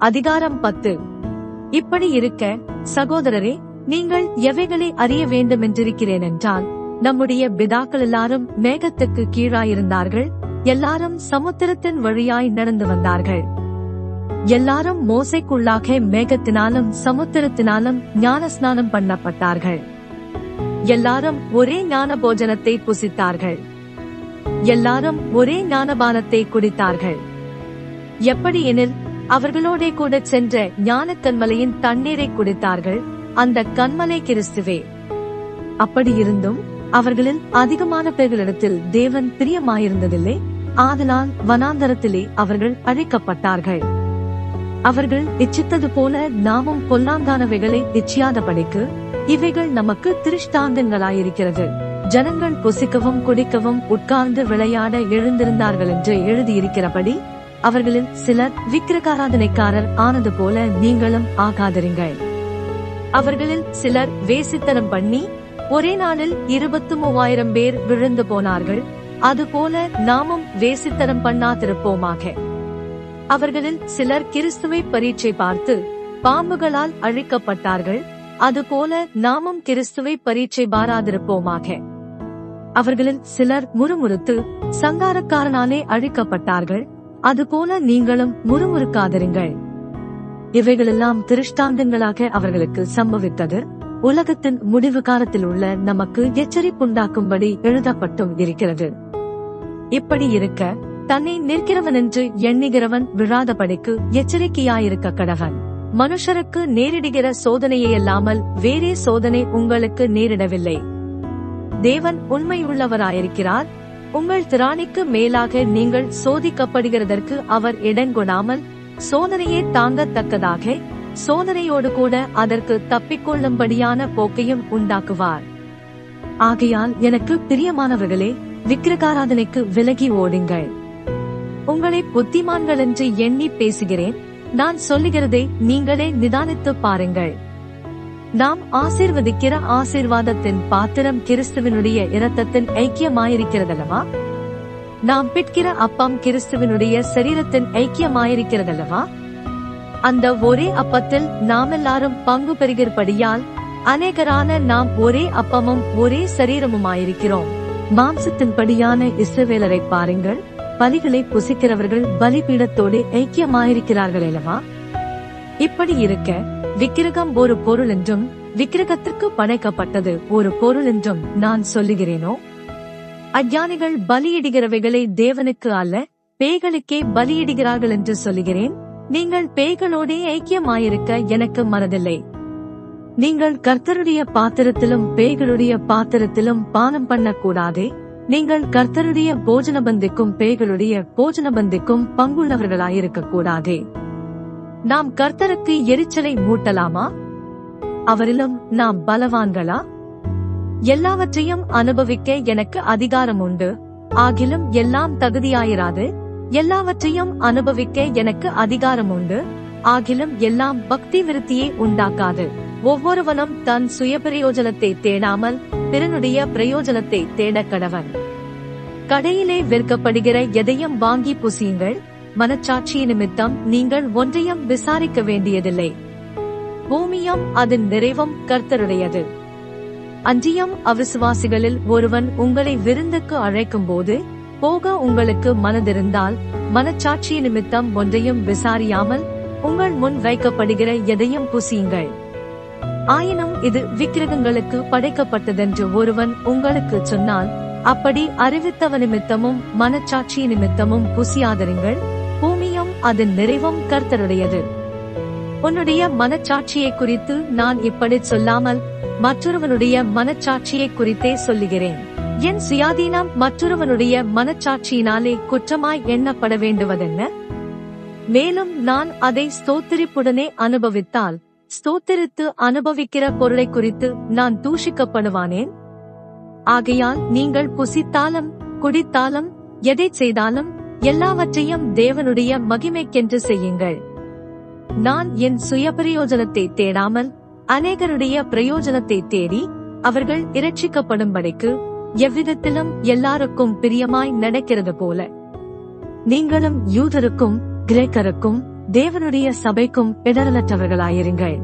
அதிகாரம் பத்து. இப்படி இருக்க சகோதரரே நீங்கள் எவைகளை அறிய வேண்டுமென்றிருக்கிறேன் என்றால் நம்முடைய பிதாக்கள் எல்லாரும் மேகத்துக்கு கீழாயிருந்தார்கள். எல்லாரும் சமுத்திரத்தின் வழியாய் நடந்து வந்தார்கள். எல்லாரும் மோசைக்குள்ளாக மேகத்தினாலும் சமுத்திரத்தினாலும் ஞான ஸ்நானம் பண்ணப்பட்டார்கள். எல்லாரும் ஒரே ஞான போஜனத்தை புசித்தார்கள். எல்லாரும் ஒரே ஞானபானத்தை குடித்தார்கள். எப்படி எனில் அவர்களோடே கூட சென்ற ஞான கண்மலையின் தண்ணீரை குடித்தார்கள் அந்த கண்மலை கிறிஸ்துவே. அப்படி இருந்தும் அவர்களில் அதிகமான பேர்களிடத்தில் தேவன் பிரியமாயிருந்ததில்லை ஆதலால் வனாந்தரத்திலே அவர்கள் அழைக்கப்பட்டார்கள். அவர்கள் இச்சித்தது போல நாமும் பொல்லாந்தானவைகளை இச்சியாதபடிக்கு இவைகள் நமக்கு திருஷ்டாந்தங்களாயிருக்கிறது. ஜனங்கள் புசிக்கவும் குடிக்கவும் உட்கார்ந்து விளையாட எழுந்திருந்தார்கள் என்று எழுதியிருக்கிறபடி அவர்களில் சிலர் விக்கிரகாராதனைக்காரர் ஆனது போல நீங்களும் ஆகாதிருங்கள். அவர்களில் சிலர் வேசித்தனம் பண்ணி ஒரே நாளில் இருபத்து மூவாயிரம் பேர் விழுந்து போனார்கள். அதுபோல நாமும் வேசித்தனம் பண்ணாதிருப்போமாக. அவர்களில் சிலர் கிறிஸ்துவை பரீட்சை பார்த்து பாம்புகளால் அழிக்கப்பட்டார்கள். அதுபோல நாமும் கிறிஸ்துவை பரீட்சை பாராதிருப்போமாக. அவர்களில் சிலர் முறுமுறுத்து சங்காரக்காரனாலே அழிக்கப்பட்டார்கள். அதுபோல நீங்களும் முறுமுறுக்காதிருங்கள். இவைகளெல்லாம் திருஷ்டாந்தங்களாக அவர்களுக்கு சம்பவித்தது. உலகத்தின் முடிவு காலத்தில் உள்ள நமக்கு எச்சரிப்புண்டாக்கும்படி எழுதப்பட்டும் இருக்கிறது. இப்படி இருக்க தன்னை நிற்கிறவன் என்று எண்ணுகிறவன் விழாதபடிக்கு எச்சரிக்கையாயிருக்க கடவன் மனுஷருக்கு நேரிடுகிற சோதனையே அல்லாமல் வேறே சோதனை உங்களுக்கு நேரிடவில்லை. தேவன் உண்மையுள்ளவராயிருக்கிறார் உங்கள் திராணிக்கு மேலாக நீங்கள் சோதிக்கப்படுகிறதற்கு அவர் இடங்கொடாமல் சோதனையே தாங்கத்தக்கதாக சோதனையோடு கூட அதற்கு தப்பிக்கொள்ளும்படியான போக்கையும் உண்டாக்குவார். ஆகையால் எனக்கு பிரியமானவர்களே விக்கிரகாராதனைக்கு விலகி ஓடுங்கள். உங்களை புத்திமான்கள் என்று எண்ணி பேசுகிறேன். நான் சொல்லுகிறதை நீங்களே நிதானித்து பாருங்கள். நாம் ஆசீர்வதிக்கிற ஆசீர்வாதத்தின் பாத்திரம் கிறிஸ்துவனுடைய இரத்தத்தின் ஐக்கியமாயிருக்கிறதல்லவா? நாம் பிட்கிற அப்பம் கிறிஸ்துவனுடைய சரீரத்தின் ஐக்கியமாயிருக்கிறதல்லவா? அந்த ஒரே அப்பத்தில் நாம் எல்லாரும் பங்கு பெறுகிறபடியால் அநேகரான நாம் ஒரே அப்பமும் ஒரே சரீரமுமாயிருக்கிறோம். மாம்சத்தின்படியான இஸ்ரவேலரை பாருங்கள். பலிகளை புசிக்கிறவர்கள் பலிபீடத்தோடு ஐக்கியமாயிருக்கிறார்கள் அல்லவா இப்படி இருக்க விக்கிரகம் ஒரு பொருள் என்றும் விக்கிரகத்திற்கு படைக்கப்பட்டது ஒரு பொருள் என்றும் நான் சொல்லுகிறேனோ? அஜானிகள் பலியிடுகிறவைகளை தேவனுக்கு அல்ல பேய்களுக்கே பலியிடுகிறார்கள் என்று சொல்லுகிறேன். நீங்கள் பேய்களோடே ஐக்கியமாயிருக்க எனக்கு மனதில்லை. நீங்கள் கர்த்தருடைய பாத்திரத்திலும் பேய்களுடைய பாத்திரத்திலும் பானம் பண்ணக்கூடாதே. நீங்கள் கர்த்தருடைய போஜன பந்திக்கும் பேய்களுடைய போஜன பந்திக்கும் பங்குள்ளவர்களாயிருக்க கூடாதே நாம் கர்த்தருக்கு எரிச்சலை மூட்டலாமா? அவரிலும் நாம் பலவான்களா? எல்லாவற்றையும் அனுபவிக்க எனக்கு அதிகாரம் உண்டு. ஆகிலும் எல்லாம் தகுதியாயிராது. எல்லாவற்றையும் அனுபவிக்க எனக்கு அதிகாரம் உண்டு. ஆகிலும் எல்லாம் பக்தி விருத்தியை உண்டாக்காது. ஒவ்வொருவனும் தன் சுய பிரயோஜனத்தை தேடாமல் பிறனுடைய பிரயோஜனத்தை தேட கடவன் கடையிலே விற்கப்படுகிற எதையும் வாங்கி புசியுங்கள். மனச்சாட்சி நிமித்தம் நீங்கள் ஒன்றையும் விசாரிக்க வேண்டியதில்லை. பூமியும் அதன் நிறைவும் கர்த்தருடையது. அன்றியும் அவிசுவாசிகளில் ஒருவன் உங்களை விருந்துக்கு அழைக்கும் போது போக உங்களுக்கு மனதிருந்தால் மனச்சாட்சி நிமித்தம் ஒன்றையும் விசாரியாமல் உங்கள் முன் வைக்கப்படுகிற எதையும் புசியுங்கள். ஆயினும் இது விக்கிரகங்களுக்கு படைக்கப்பட்டதென்று ஒருவன் உங்களுக்கு சொன்னால் அப்படி அறிவித்தவ நிமித்தமும் மனச்சாட்சி நிமித்தமும் புசியாதருங்கள் அதன் நிறைவும் கர்த்தருடையது. உன்னுடைய மனச்சாட்சியை குறித்து நான் இப்படி சொல்லாமல் மற்றொருவனுடைய மனச்சாட்சியை குறித்தே சொல்லுகிறேன். என் சுயாதீனம் மற்றொருவனுடைய மனச்சாட்சியினாலே குற்றமாய் எண்ணப்பட வேண்டுவதென்ன? மேலும் நான் அதை ஸ்தோத்திரிப்புடனே அனுபவித்தால் ஸ்தோத்திரித்து அனுபவிக்கிற பொருளை குறித்து நான் தூஷிக்கப்படுவானேன்? ஆகையால் நீங்கள் புசித்தாலும் குடித்தாலும் எதை செய்தாலும் எல்லாவற்றையும் தேவனுடைய மகிமைக்கென்று செய்யுங்கள். நான் என் சுய பிரயோஜனத்தை தேடாமல் அநேகருடைய பிரயோஜனத்தை தேடி அவர்கள் இரட்சிக்கப்படும்படிக்கு எவ்விதத்திலும் எல்லாருக்கும் பிரியமாய் நடக்கிறது போல. நீங்களும் யூதருக்கும் கிரேக்கருக்கும் தேவனுடைய சபைக்கும் இடரலற்றவர்களாயிருங்கள்